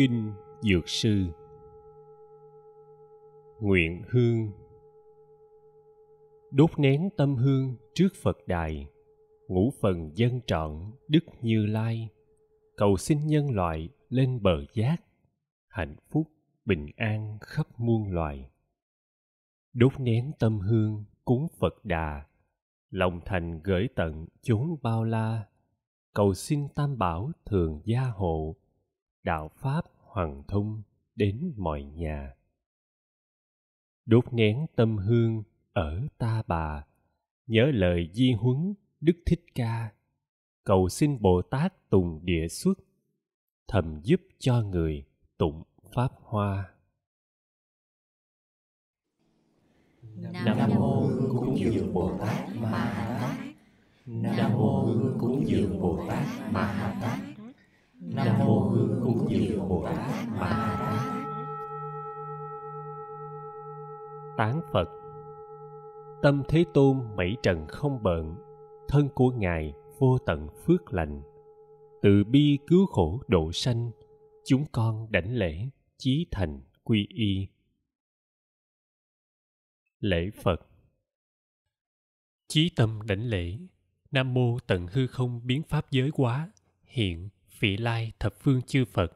kinh dược sư. Nguyện hương. Đốt nén tâm hương trước phật đài, ngũ phần dân trọn đức như lai. Cầu xin nhân loại lên bờ giác, hạnh phúc, bình an khắp muôn loài. Đốt nén tâm hương cúng phật đà, lòng thành gửi tận chốn bao la. Cầu xin tam bảo thường gia hộ đạo pháp hoàng thông đến mọi nhà. Đốt nén tâm hương ở ta bà, nhớ lời di huấn đức thích ca. Cầu xin bồ tát tùng địa xuất, thầm giúp cho người tụng pháp hoa. Nam mô hương cúng dường bồ tát ma ha tát. Nam mô hương cúng dường bồ tát ma ha tát nam mô hương cúng dường bồ tát ma tát tán phật. Tâm thế tôn mảy trần không bợn thân của ngài vô tận phước lành. Từ bi cứu khổ độ sanh chúng con đảnh lễ chí thành quy y. Lễ phật. Chí tâm đảnh lễ nam mô tận hư không biến pháp giới quá hiện vị lai thập phương chư phật,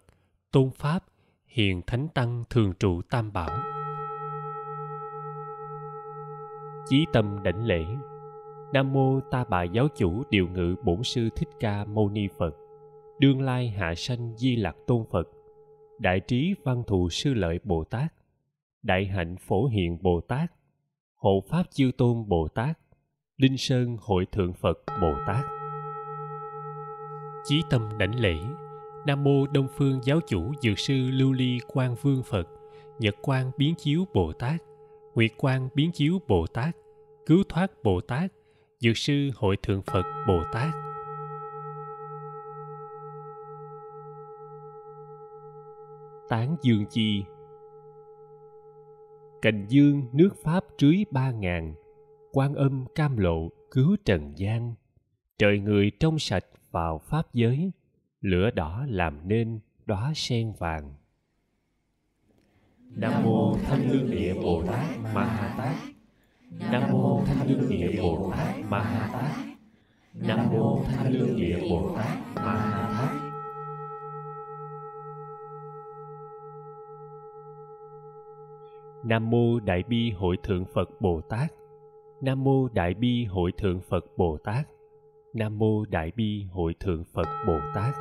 tôn pháp, hiền thánh tăng thường trụ tam bảo. Chí tâm đảnh lễ. Nam mô ta bà giáo chủ điều ngự bổn sư thích ca mâu ni phật, đương lai hạ sanh di lạc tôn phật, đại trí văn thù sư lợi bồ tát, đại hạnh phổ hiện bồ tát, hộ pháp chư tôn bồ tát, linh sơn hội thượng phật bồ tát chí tâm đảnh lễ. Nam mô đông phương giáo chủ dược sư lưu ly quan vương phật, nhật quan biến chiếu bồ tát, nguyệt quan biến chiếu bồ tát, cứu thoát bồ tát, dược sư hội thượng phật bồ tát. Tán dương chi cành dương nước pháp trưới ba ngàn, quan âm cam lộ cứu trần gian. Trời người trong sạch vào pháp giới lửa đỏ làm nên đóa sen vàng. Nam mô thanh lương địa bồ tát ma ha tát nam mô thanh lương địa bồ tát ma ha tát nam mô thanh lương địa bồ tát ma ha tát nam mô đại bi hội thượng phật bồ tát. Nam mô đại bi hội thượng phật bồ tát nam mô đại bi hội thượng phật bồ tát.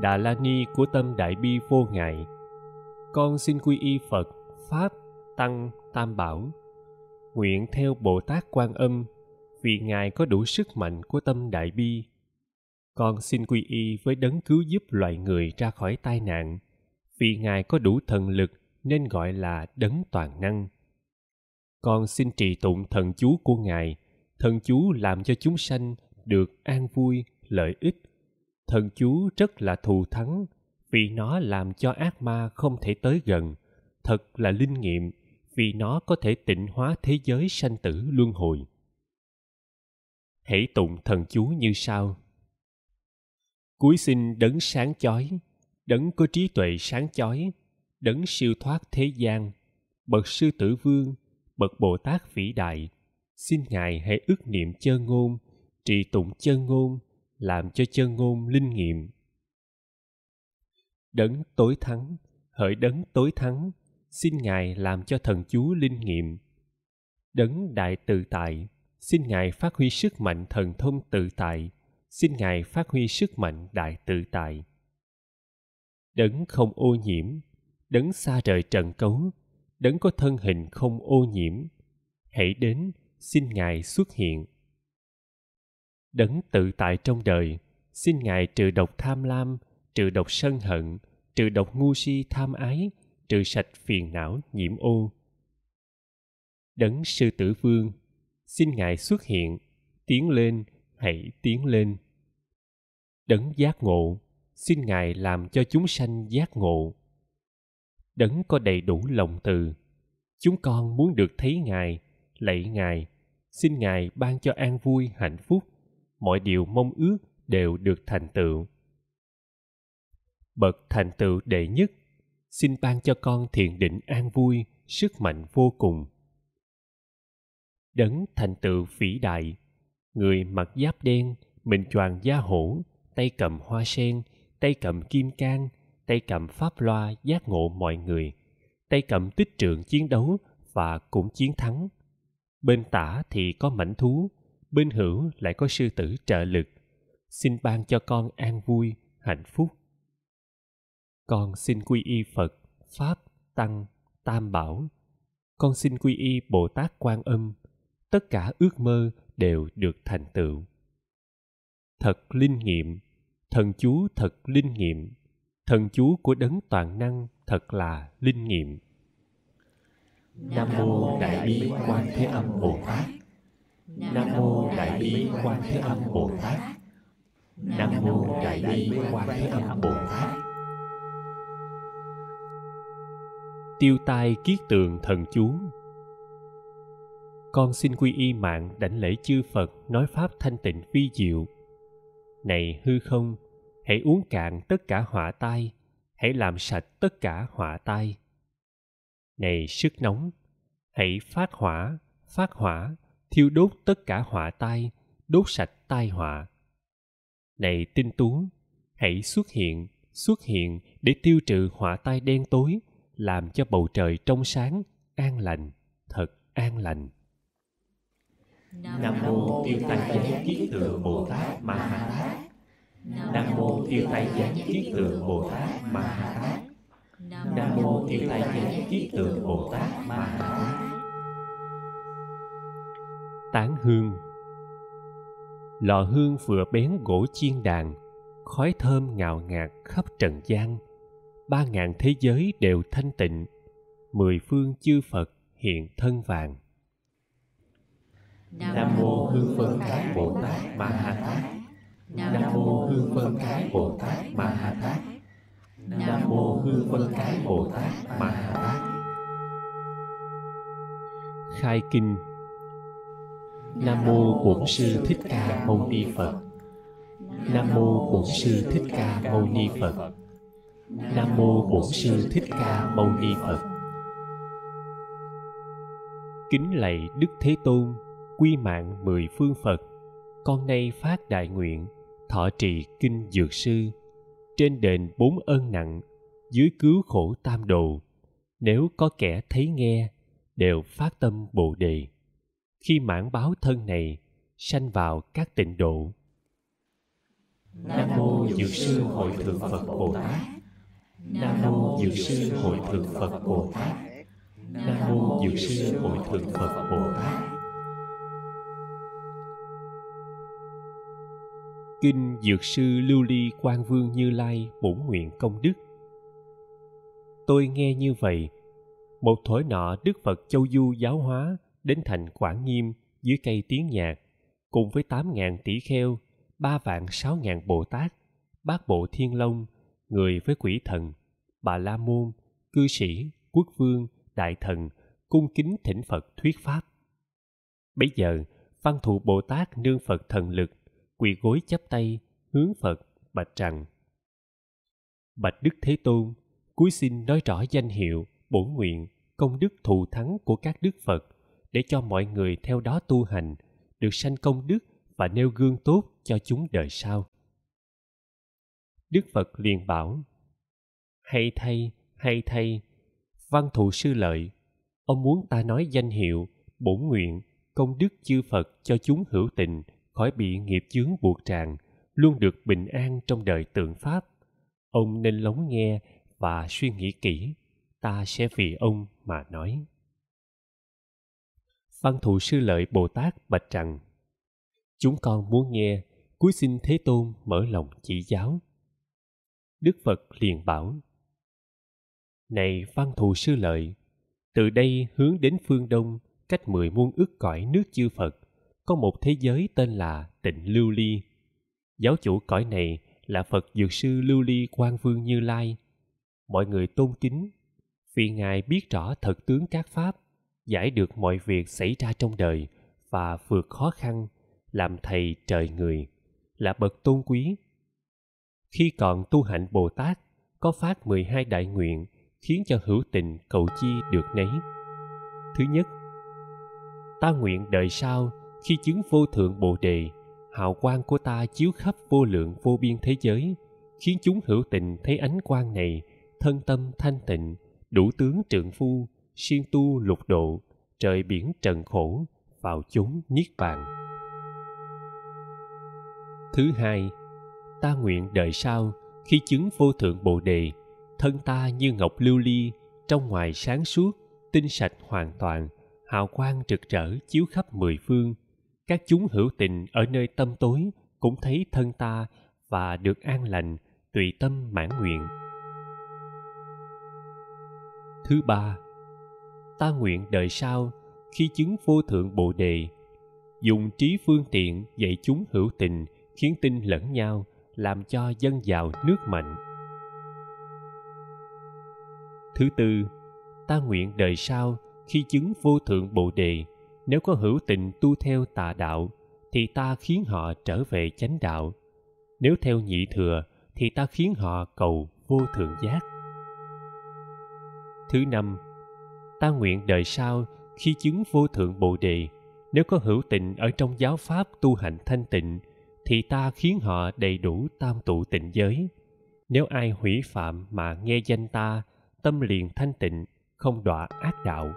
Đà la ni của tâm đại bi vô ngại. Con xin quy y phật, pháp, tăng, tam bảo. Nguyện theo bồ tát quan âm, vì ngài có đủ sức mạnh của tâm đại bi. Con xin quy y với đấng cứu giúp loài người ra khỏi tai nạn, vì ngài có đủ thần lực nên gọi là đấng toàn năng. Con xin trì tụng thần chú của ngài thần chú làm cho chúng sanh được an vui, lợi ích. Thần chú rất là thù thắng, vì nó làm cho ác ma không thể tới gần. Thật là linh nghiệm, vì nó có thể tịnh hóa thế giới sanh tử luân hồi. Hãy tụng thần chú như sau. Cúi xin đấng sáng chói, đấng có trí tuệ sáng chói, đấng siêu thoát thế gian, bậc sư tử vương, bậc bồ tát vĩ đại xin ngài hãy ước niệm chơn ngôn, trì tụng chơn ngôn, làm cho chơn ngôn linh nghiệm. Đấng tối thắng, hỡi đấng tối thắng, xin ngài làm cho thần chú linh nghiệm. Đấng đại tự tại, xin ngài phát huy sức mạnh thần thông tự tại, xin ngài phát huy sức mạnh đại tự tại. Đấng không ô nhiễm, đấng xa rời trần cấu, đấng có thân hình không ô nhiễm. Hãy đến xin ngài xuất hiện. Đấng tự tại trong đời, xin ngài trừ độc tham lam, trừ độc sân hận, trừ độc ngu si tham ái, trừ sạch phiền não nhiễm ô đấng sư tử vương, xin ngài xuất hiện, tiến lên, hãy tiến lên. Đấng giác ngộ, xin ngài làm cho chúng sanh giác ngộ. Đấng có đầy đủ lòng từ, chúng con muốn được thấy ngài lạy ngài. Xin ngài ban cho an vui, hạnh phúc. Mọi điều mong ước đều được thành tựu. Bậc thành tựu đệ nhất, xin ban cho con thiền định an vui, sức mạnh vô cùng. Đấng thành tựu vĩ đại, người mặc giáp đen, mình choàng da hổ, tay cầm hoa sen, tay cầm kim cang, tay cầm pháp loa giác ngộ mọi người, tay cầm tích trượng chiến đấu và cũng chiến thắng bên tả thì có mảnh thú, bên hữu lại có sư tử trợ lực. Xin ban cho con an vui, hạnh phúc. Con xin quy y phật, pháp, tăng, tam bảo. Con xin quy y bồ tát quan âm. Tất cả ước mơ đều được thành tựu. Thật linh nghiệm. Thần chú thật linh nghiệm. Thần chú của đấng toàn năng thật là linh nghiệm nam mô đại bi quan thế âm bồ tát. Nam mô đại bi quan thế âm bồ tát. Nam mô đại bi quan thế âm bồ tát. Tiêu tai kiết tường thần chú. Con xin quy y mạng đảnh lễ chư phật nói pháp thanh tịnh vi diệu. Này hư không hãy uống cạn tất cả họa tai hãy làm sạch tất cả họa tai này sức nóng, hãy phát hỏa phát hỏa, thiêu đốt tất cả hỏa tai, đốt sạch tai họa. Này tinh tú, hãy xuất hiện xuất hiện để tiêu trừ họa tai đen tối, làm cho bầu trời trong sáng an lành, thật an lành. Nam mô tiêu Tài gián kiết tượng bồ tát ma ha tát. Nam mô tiêu Tài gián kiết tượng bồ tát ma ha tát nam mô tiêu tai gián kiết tượng bồ tát ma ha tát tán hương. Lò hương vừa bén gỗ chiên đàn khói thơm ngào ngạt khắp trần gian. Ba ngàn thế giới đều thanh tịnh mười phương chư phật hiện thân vàng. Nam mô hương phân cái bồ tát ma ha tát nam mô hương phân cái bồ tát ma ha tát nam mô hương vân cái bồ tát ma ha tát. Khai kinh. Nam mô bổn sư thích ca mâu ni phật. Nam mô bổn sư thích ca mâu ni phật. Nam mô bổn sư thích ca mâu ni phật. Kính lạy đức thế tôn, quy mạng mười phương phật. Con nay phát đại nguyện, thọ trì kinh dược sư trên đền bốn ơn nặng, dưới cứu khổ tam đồ. Nếu có kẻ thấy nghe, đều phát tâm bồ đề. Khi mãn báo thân này, sanh vào các tịnh độ. Nam mô dược sư hội thượng phật bồ tát. Nam mô dược sư hội thượng phật bồ tát. Nam mô dược sư hội thượng phật bồ tát. Kinh dược sư lưu ly quan vương như lai bổn nguyện công đức. Tôi nghe như vậy, một thổi nọ đức phật châu du giáo hóa đến thành quảng nghiêm dưới cây tiếng nhạc, cùng với tám ngàn tỷ kheo, ba vạn sáu ngàn bồ tát, bát bộ thiên long, người với quỷ thần, bà la môn, cư sĩ, quốc vương, đại thần, cung kính thỉnh phật thuyết pháp. Bây giờ, văn thù bồ tát nương phật thần lực quỳ gối chắp tay, hướng phật, bạch rằng, bạch đức thế tôn cúi xin nói rõ danh hiệu bổn nguyện, công đức thù thắng của các đức phật, để cho mọi người theo đó tu hành, được sanh công đức và nêu gương tốt cho chúng đời sau. Đức phật liền bảo, hay thay hay thay, văn thù sư lợi, ông muốn ta nói danh hiệu bổn nguyện, công đức chư phật cho chúng hữu tình khỏi bị nghiệp chướng buộc tràn luôn được bình an trong đời tượng pháp. Ông nên lắng nghe và suy nghĩ kỹ, ta sẽ vì ông mà nói. Văn thù sư lợi bồ tát bạch rằng, chúng con muốn nghe, cuối xin thế tôn mở lòng chỉ giáo. Đức phật liền bảo, này văn thù sư lợi, từ đây hướng đến phương đông cách mười muôn ức cõi nước chư phật có một thế giới tên là tịnh lưu ly. Giáo chủ cõi này là phật dược sư lưu ly quan vương như lai. Mọi người tôn kính vì ngài biết rõ thật tướng các pháp giải được mọi việc xảy ra trong đời và vượt khó khăn làm thầy trời người là bậc tôn quý. Khi còn tu hạnh bồ tát có phát 12 đại nguyện khiến cho hữu tình cầu chi được nấy. Thứ nhất, ta nguyện đời sau khi chứng vô thượng bồ đề, hào quang của ta chiếu khắp vô lượng vô biên thế giới, khiến chúng hữu tình thấy ánh quang này, thân tâm thanh tịnh, đủ tướng trượng phu, siêng tu lục độ, trời biển trần khổ, vào chốn niết bàn. Thứ hai, ta nguyện đời sau khi chứng vô thượng bồ đề, thân ta như ngọc lưu ly, trong ngoài sáng suốt, tinh sạch hoàn toàn, hào quang rực rỡ chiếu khắp mười phương. Các chúng hữu tình ở nơi tâm tối cũng thấy thân ta và được an lành, tùy tâm mãn nguyện. Thứ ba, ta nguyện đời sau khi chứng vô thượng bồ đề, dùng trí phương tiện dạy chúng hữu tình khiến tin lẫn nhau, làm cho dân giàu nước mạnh. Thứ tư, ta nguyện đời sau khi chứng vô thượng bồ đề, nếu có hữu tình tu theo tà đạo, thì ta khiến họ trở về chánh đạo. Nếu theo nhị thừa, thì ta khiến họ cầu vô thượng giác. Thứ năm, ta nguyện đời sau khi chứng vô thượng bồ đề, nếu có hữu tình ở trong giáo pháp tu hành thanh tịnh, thì ta khiến họ đầy đủ tam tụ tịnh giới. Nếu ai hủy phạm mà nghe danh ta, tâm liền thanh tịnh, không đọa ác đạo.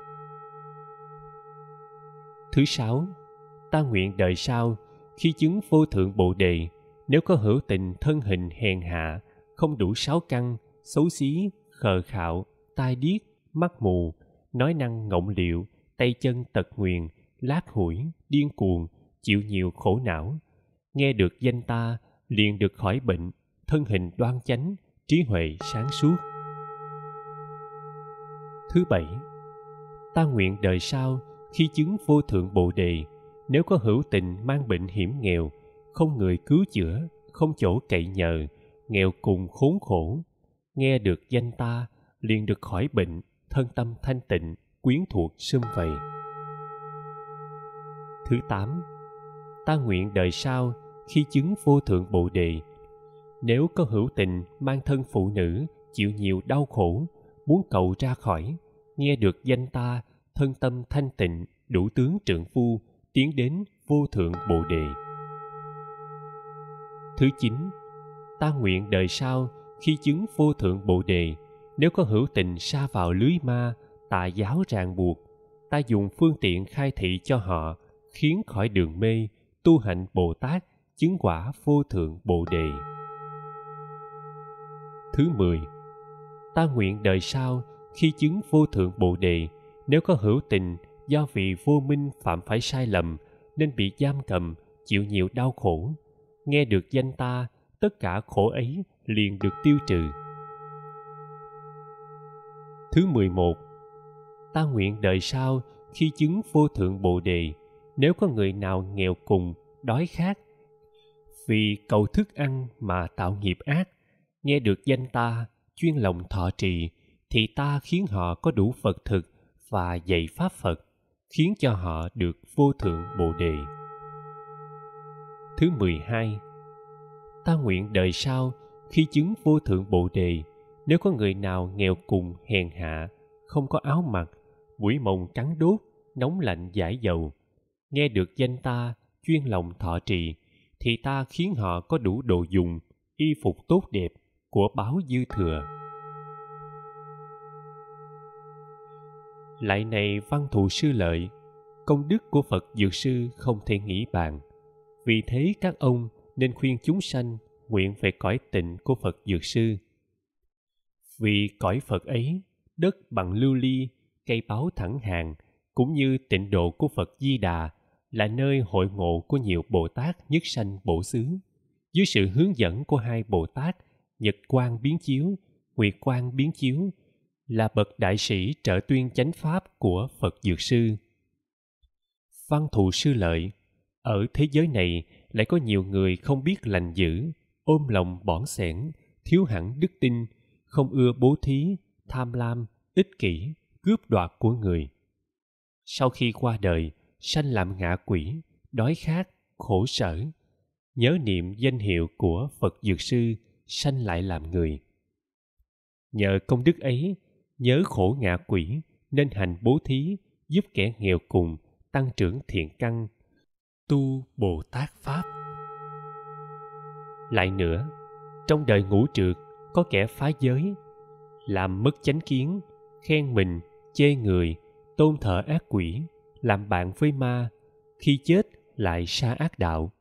Thứ sáu, ta nguyện đời sau, khi chứng vô thượng bồ đề, nếu có hữu tình thân hình hèn hạ, không đủ sáu căn, xấu xí, khờ khạo, tai điếc, mắt mù, nói năng ngọng liệu, tay chân tật nguyền, lát hủi, điên cuồng, chịu nhiều khổ não, nghe được danh ta liền được khỏi bệnh thân hình đoan chánh trí huệ sáng suốt. Thứ bảy ta nguyện đời sau khi chứng vô thượng bồ đề, nếu có hữu tình mang bệnh hiểm nghèo, không người cứu chữa, không chỗ cậy nhờ, nghèo cùng khốn khổ, nghe được danh ta, liền được khỏi bệnh, thân tâm thanh tịnh, quyến thuộc sum vầy. Thứ tám, ta nguyện đời sau khi chứng vô thượng bồ đề, nếu có hữu tình mang thân phụ nữ chịu nhiều đau khổ, muốn cầu ra khỏi, nghe được danh ta thân tâm thanh tịnh, đủ tướng trượng phu, tiến đến vô thượng bồ đề. Thứ chín, ta nguyện đời sau khi chứng vô thượng bồ đề, nếu có hữu tình sa vào lưới ma tà giáo ràng buộc, ta dùng phương tiện khai thị cho họ, khiến khỏi đường mê, tu hạnh bồ tát, chứng quả vô thượng bồ đề. Thứ mười, ta nguyện đời sau khi chứng vô thượng bồ đề nếu có hữu tình do vì vô minh phạm phải sai lầm, nên bị giam cầm, chịu nhiều đau khổ. Nghe được danh ta, tất cả khổ ấy liền được tiêu trừ. Thứ mười một. Ta nguyện đời sau khi chứng vô thượng bồ đề. Nếu có người nào nghèo cùng, đói khát, vì cầu thức ăn mà tạo nghiệp ác, nghe được danh ta, chuyên lòng thọ trì, thì ta khiến họ có đủ phật thực và dạy pháp phật, khiến cho họ được vô thượng bồ đề. Thứ 12 ta nguyện đời sau khi chứng vô thượng bồ đề, nếu có người nào nghèo cùng hèn hạ, không có áo mặc buổi mồng cắn đốt, nóng lạnh giải dầu, nghe được danh ta chuyên lòng thọ trì, thì ta khiến họ có đủ đồ dùng, y phục tốt đẹp của báo dư thừa. Lại này văn thù sư lợi công đức của phật dược sư không thể nghĩ bàn vì thế các ông nên khuyên chúng sanh nguyện về cõi tịnh của phật dược sư vì cõi phật ấy đất bằng lưu ly cây báo thẳng hàng cũng như tịnh độ của phật di đà là nơi hội ngộ của nhiều Bồ Tát nhất sanh bổ xứ. Dưới sự hướng dẫn của hai Bồ Tát Nhật Quang Biến Chiếu, Nguyệt Quang Biến Chiếu là bậc đại sĩ trợ tuyên chánh pháp của Phật Dược Sư. Văn thù sư lợi Ở thế giới này lại có nhiều người không biết lành dữ, ôm lòng bỏn sẻn, thiếu hẳn đức tin, không ưa bố thí, tham lam, ích kỷ, cướp đoạt của người. Sau khi qua đời, sanh làm ngạ quỷ đói khát khổ sở nhớ niệm danh hiệu của phật dược sư sanh lại làm người nhờ công đức ấy nhớ khổ ngạ quỷ nên hành bố thí giúp kẻ nghèo cùng tăng trưởng thiện căn. Tu bồ tát pháp. Lại nữa trong đời ngũ trượt có kẻ phá giới làm mất chánh kiến khen mình chê người tôn thờ ác quỷ làm bạn với ma khi chết lại xa ác đạo.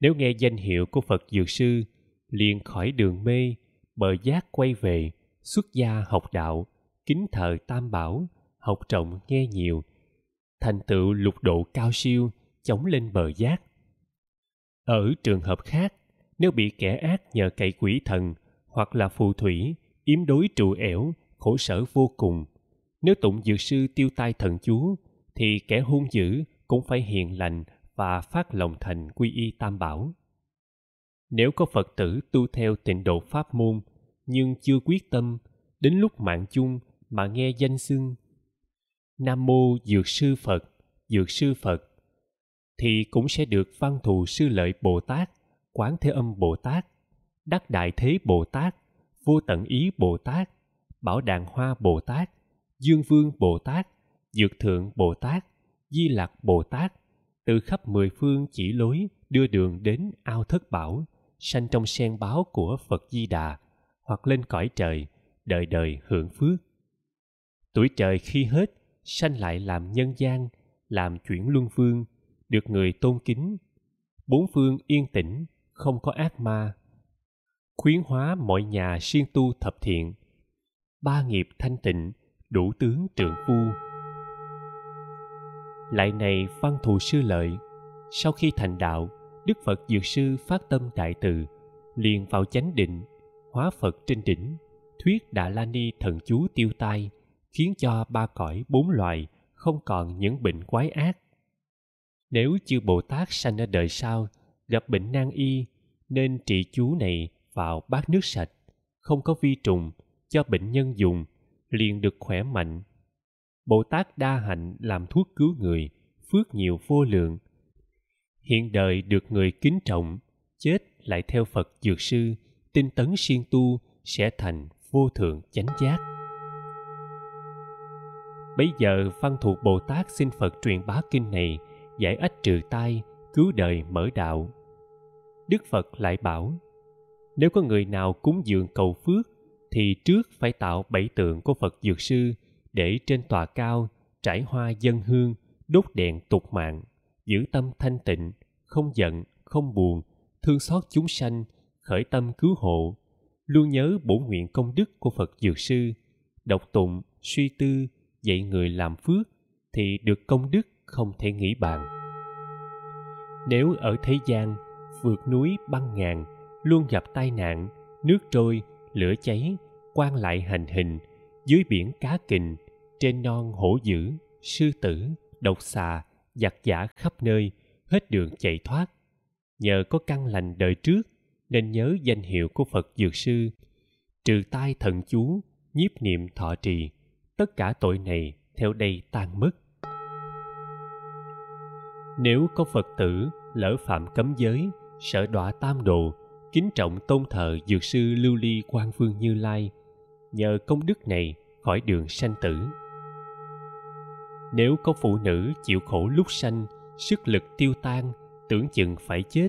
Nếu nghe danh hiệu của phật dược sư liền khỏi đường mê bờ giác quay về xuất gia học đạo kính thờ tam bảo, học trọng nghe nhiều, thành tựu lục độ cao siêu, chống lên bờ giác. Ở trường hợp khác, nếu bị kẻ ác nhờ cậy quỷ thần hoặc là phù thủy, yếm đối trụ ẻo, khổ sở vô cùng. Nếu tụng dược sư tiêu tai thần chú, thì kẻ hung dữ cũng phải hiền lành và phát lòng thành quy y tam bảo. Nếu có phật tử tu theo tịnh độ pháp môn, nhưng chưa quyết tâm, đến lúc mạng chung mà nghe danh xưng. Nam mô dược sư phật, dược sư phật. Thì cũng sẽ được văn thù sư lợi bồ tát, quán thế âm bồ tát, đắc đại thế bồ tát, vô tận ý bồ tát, bảo đàn hoa bồ tát, dương vương bồ tát, dược thượng bồ tát, di lạc bồ tát. Từ khắp mười phương chỉ lối đưa đường đến ao thất bảo, sanh trong sen báo của phật di đà, hoặc lên cõi trời, đời đời hưởng phước tuổi trời khi hết, sanh lại làm nhân gian, làm chuyển luân phương, được người tôn kính. Bốn phương yên tĩnh, không có ác ma. Khuyến hóa mọi nhà siêng tu thập thiện. Ba nghiệp thanh tịnh, đủ tướng trượng phu. Lại này văn thù sư lợi, sau khi thành đạo, đức phật dược sư phát tâm đại từ, liền vào chánh định, hóa phật trên đỉnh, thuyết đà la ni thần chú tiêu tai khiến cho ba cõi bốn loài không còn những bệnh quái ác. Nếu chư bồ tát sanh ở đời sau gặp bệnh nan y, nên trị chú này vào bát nước sạch, không có vi trùng, cho bệnh nhân dùng, liền được khỏe mạnh. Bồ tát đa hạnh làm thuốc cứu người, phước nhiều vô lượng. Hiện đời được người kính trọng, chết lại theo phật dược sư, tinh tấn siêng tu, sẽ thành vô thượng chánh giác bấy giờ văn thù bồ tát xin phật truyền bá kinh này, giải ách trừ tai, cứu đời mở đạo. Đức phật lại bảo, nếu có người nào cúng dường cầu phước, thì trước phải tạo bảy tượng của phật dược sư để trên tòa cao trải hoa dân hương, đốt đèn tục mạng, giữ tâm thanh tịnh, không giận, không buồn, thương xót chúng sanh, khởi tâm cứu hộ. Luôn nhớ bổ nguyện công đức của phật dược sư, đọc tụng, suy tư dạy người làm phước thì được công đức không thể nghĩ bàn. Nếu ở thế gian, vượt núi băng ngàn, luôn gặp tai nạn, nước trôi, lửa cháy quan lại hành hình, dưới biển cá kình, trên non hổ dữ, sư tử, độc xà, giặc giả khắp nơi, hết đường chạy thoát. Nhờ có căn lành đời trước, nên nhớ danh hiệu của phật dược sư, trừ tai thần chú, nhiếp niệm thọ trì tất cả tội này theo đây tan mất nếu có phật tử lỡ phạm cấm giới, sợ đọa tam đồ kính trọng tôn thờ dược sư lưu ly quan vương như lai, nhờ công đức này khỏi đường sanh tử. Nếu có phụ nữ chịu khổ lúc sanh, sức lực tiêu tan, tưởng chừng phải chết,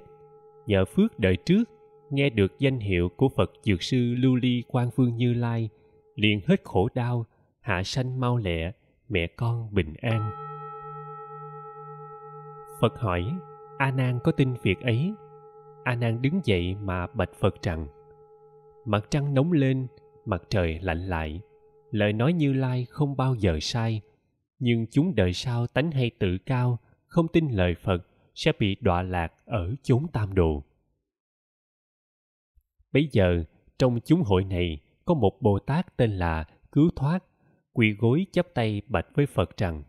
nhờ phước đời trước, nghe được danh hiệu của phật dược sư lưu ly quan vương như lai, liền hết khổ đau hạ sanh mau lẹ, mẹ con bình an. Phật hỏi, a nan có tin việc ấy? A nan đứng dậy mà bạch phật rằng, mặt trăng nóng lên, mặt trời lạnh lại, lời nói như lai không bao giờ sai, nhưng chúng đời sau tánh hay tự cao, không tin lời phật, sẽ bị đọa lạc ở chốn tam đồ. Bấy giờ, trong chúng hội này có một bồ tát tên là cứu thoát quỳ gối chắp tay bạch với phật rằng,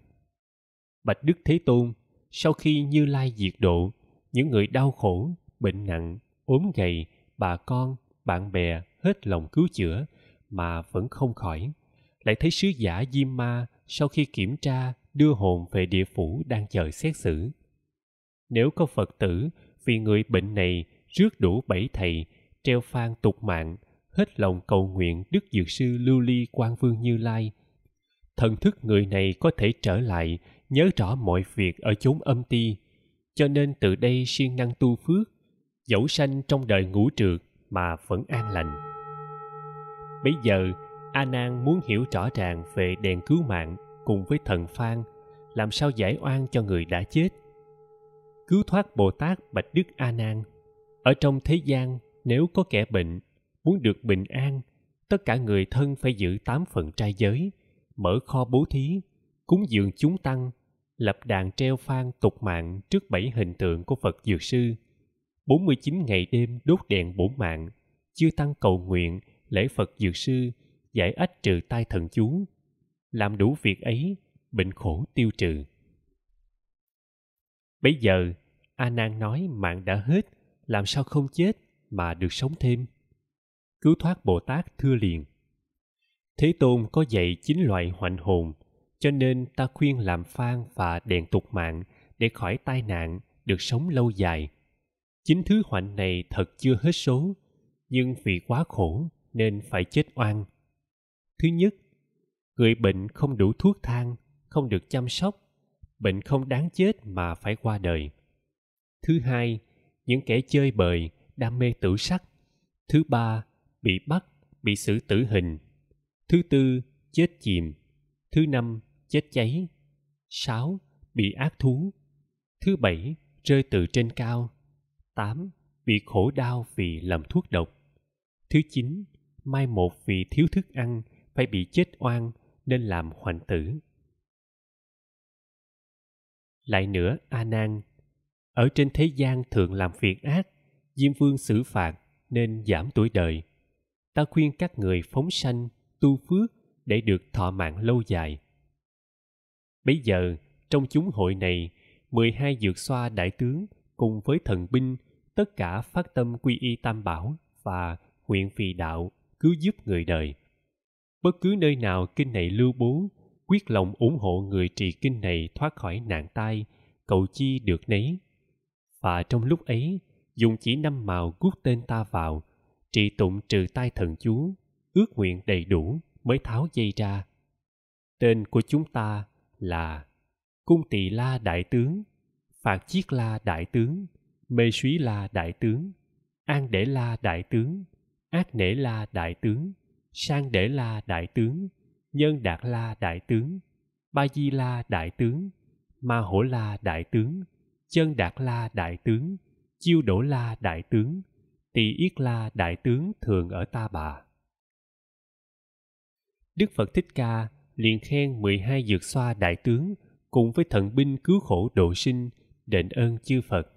bạch đức thế tôn, sau khi như lai diệt độ, những người đau khổ, bệnh nặng, ốm gầy, bà con, bạn bè hết lòng cứu chữa mà vẫn không khỏi, lại thấy sứ giả diêm ma sau khi kiểm tra đưa hồn về địa phủ đang chờ xét xử. Nếu có phật tử vì người bệnh này rước đủ bảy thầy, treo phan tục mạng, hết lòng cầu nguyện đức dược sư lưu ly quan vương như lai thần thức người này có thể trở lại, nhớ rõ mọi việc ở chốn âm ti. Cho nên từ đây siêng năng tu phước, dẫu sanh trong đời ngũ trượt mà vẫn an lành. Bây giờ, a nan muốn hiểu rõ ràng về đèn cứu mạng cùng với thần phan làm sao giải oan cho người đã chết. Cứu thoát bồ tát bạch đức a nan, ở trong thế gian nếu có kẻ bệnh, muốn được bình an, tất cả người thân phải giữ tám phần trai giới mở kho bố thí cúng dường chúng tăng lập đàn treo phan tục mạng trước bảy hình tượng của Phật Dược Sư. 49 ngày đêm đốt đèn bổn mạng, chưa tăng cầu nguyện, lễ Phật Dược Sư, giải ách trừ tai thần chú. Làm đủ việc ấy, bệnh khổ tiêu trừ. Bây giờ, A Nan nói mạng đã hết, làm sao không chết mà được sống thêm? Cứu thoát Bồ Tát thưa liền. Thế Tôn có dạy chín loại hoạnh hồn, cho nên ta khuyên làm phan và đèn tục mạng để khỏi tai nạn, được sống lâu dài. Chính thứ hoạnh này thật chưa hết số, nhưng vì quá khổ nên phải chết oan. Thứ nhất, người bệnh không đủ thuốc thang, không được chăm sóc, bệnh không đáng chết mà phải qua đời. Thứ hai, những kẻ chơi bời, đam mê tử sắc. Thứ ba, bị bắt, bị xử tử hình. Thứ tư, chết chìm. Thứ năm, chết cháy. sáu Bị ác thú. Thứ bảy, rơi từ trên cao. tám Bị khổ đau vì làm thuốc độc. Thứ chín, mai một vì thiếu thức ăn phải bị chết oan nên làm hoành tử. Lại nữa, A Nan, ở trên thế gian thường làm việc ác, Diêm Vương xử phạt nên giảm tuổi đời. Ta khuyên các người phóng sanh, tu phước để được thọ mạng lâu dài. Bây giờ, trong chúng hội này, 12 dược xoa đại tướng cùng với thần binh tất cả phát tâm quy y tam bảo và nguyện vì đạo cứu giúp người đời. Bất cứ nơi nào kinh này lưu bố, quyết lòng ủng hộ người trì kinh này thoát khỏi nạn tai, cầu chi được nấy. Và trong lúc ấy, dùng chỉ năm màu gút tên ta vào, trì tụng trừ tai thần chú, ước nguyện đầy đủ mới tháo dây ra. Tên của chúng ta là Cung Tỳ La Đại Tướng, Phạt Chiết La Đại Tướng, Mê Súy La Đại Tướng, An Để La Đại Tướng, Ác Nể La Đại Tướng, Sang Để La Đại Tướng, Nhân Đạt La Đại Tướng, Ba Di La Đại Tướng, Ma Hổ La Đại Tướng, Chân Đạt La Đại Tướng, Chiêu Đổ La Đại Tướng, Tỳ Yết La Đại Tướng thường ở Ta Bà. Đức Phật Thích Ca liền khen 12 dược xoa đại tướng cùng với thần binh cứu khổ độ sinh đền ơn chư Phật.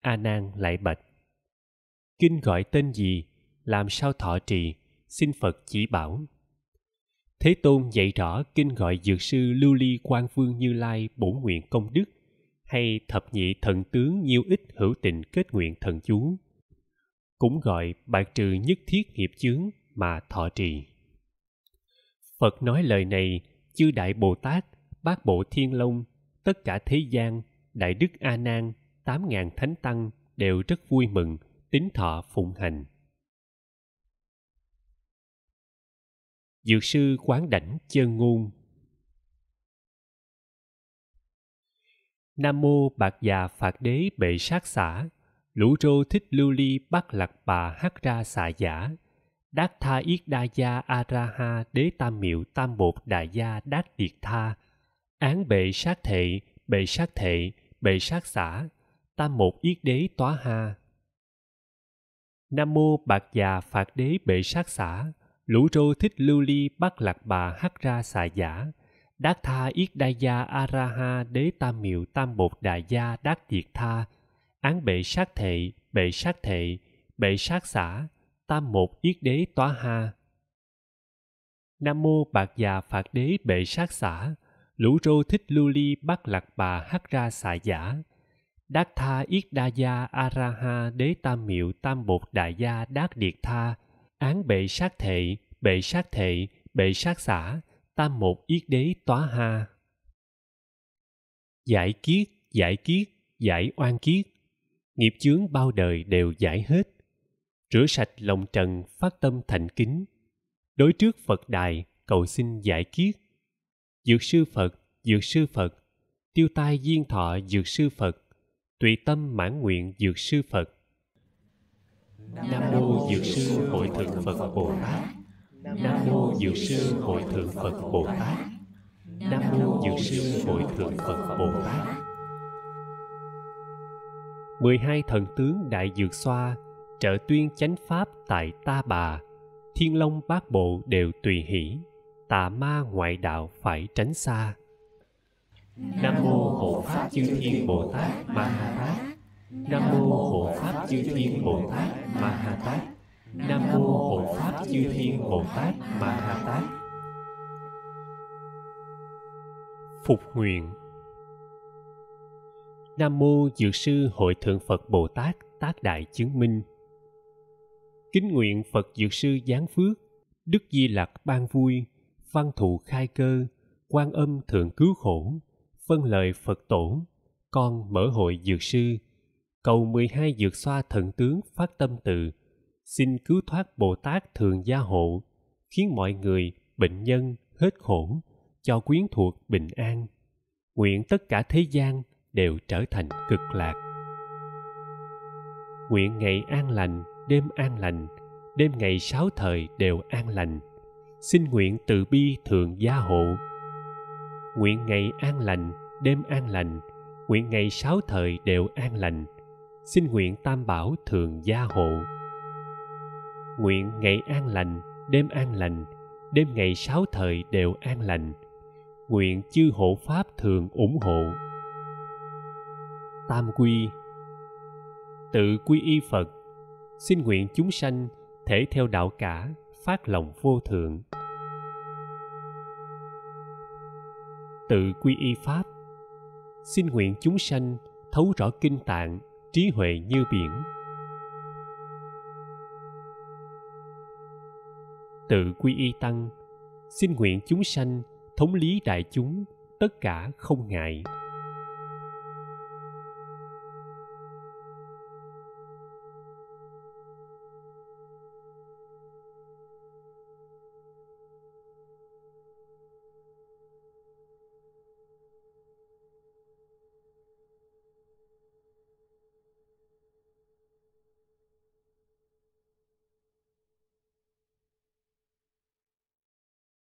A Nan lại bạch: Kinh gọi tên gì, làm sao thọ trì, xin Phật chỉ bảo. Thế Tôn dạy rõ kinh gọi dược sư Lưu Ly Quan Vương Như Lai bổn nguyện công đức hay thập nhị thần tướng nhiêu ích hữu tình kết nguyện thần chú cũng gọi bạc trừ nhất thiết nghiệp chướng mà thọ trì Phật nói lời này, chư Đại Bồ Tát, Bát Bộ Thiên Long, tất cả thế gian, Đại Đức A Nan, tám ngàn thánh tăng đều rất vui mừng, tín thọ phụng hành. Dược sư quán đảnh chân ngôn Nam mô Bạc Già Phạt Đế Bệ Sát Xã, Lũ Rô Thích Lưu Ly bắt Lạc Bà hát Ra Xạ Giả, Đát Tha Yết Đa Gia Araha Đế Tam Miệu Tam Bột Đại Gia Đát Điệt Tha. Án bệ sát thệ, bệ sát thệ, bệ sát xã Tam Một Yết Đế Tóa Ha. Nam Mô Bạc Già Phạt Đế Bệ Sát Xã Lũ Rô Thích Lưu Ly Bắc Lạc Bà Hắc Ra Xà Giả Đát Tha Yết Đa Gia Araha Đế Tam Miệu Tam Bột Đại Gia Đát Diệt Tha. Án bệ sát thệ, bệ sát thệ, bệ sát xã tam một yết đế tóa ha. Nam mô bạc già phạt đế bệ sát xả, lũ rô thích lưu ly bắt lạc bà hắc ra xạ giả đát tha yết đa gia araha đế tam miệu tam bột đại gia đát điệt tha, án bệ sát thệ, bệ sát thệ, bệ sát xả tam một yết đế tóa ha. Giải kiết giải kiết, giải oan kiết, nghiệp chướng bao đời đều giải hết rửa sạch lòng trần, phát tâm thành kính. Đối trước phật đài, cầu xin giải kiết. Dược sư phật, dược sư phật. Tiêu tai diên thọ, dược sư phật. Tùy tâm mãn nguyện, dược sư phật. Nam mô dược sư hội thượng phật bồ tát. Nam mô dược sư hội thượng phật bồ tát. Nam mô dược sư hội thượng phật bồ tát. 12 thần tướng đại dược xoa trợ tuyên chánh pháp tại ta bà, thiên long bát bộ đều tùy hỷ, tà ma ngoại đạo phải tránh xa. Nam mô hộ pháp chư thiên bồ tát ma ha tát. Nam mô hộ pháp chư thiên bồ tát ma ha tát. Nam mô hộ pháp chư thiên bồ tát ma ha tát. Phục nguyện. Nam mô dược sư hội thượng phật bồ tát tác đại chứng minh kính nguyện phật dược sư giáng phước, đức di lặc ban vui, văn thù khai cơ, quan âm thượng cứu khổ phân lời phật tổ, con mở hội dược sư, cầu 12 dược xoa thần tướng phát tâm từ, xin cứu thoát bồ tát thường gia hộ, khiến mọi người, bệnh nhân hết khổ cho quyến thuộc bình an. Nguyện tất cả thế gian đều trở thành cực lạc. Nguyện ngày an lành đêm an lành, đêm ngày sáu thời đều an lành. Xin nguyện từ bi thường gia hộ. Nguyện ngày an lành, đêm an lành, nguyện ngày sáu thời đều an lành. Xin nguyện tam bảo thường gia hộ. Nguyện ngày an lành, đêm an lành, đêm ngày sáu thời đều an lành. Nguyện chư hộ pháp thường ủng hộ. Tam quy tự quy y phật xin nguyện chúng sanh thể theo đạo cả, phát lòng vô thượng. Tự quy y pháp. Xin nguyện chúng sanh thấu rõ kinh tạng, trí huệ như biển. Tự quy y tăng. Xin nguyện chúng sanh thống lý đại chúng, tất cả không ngại.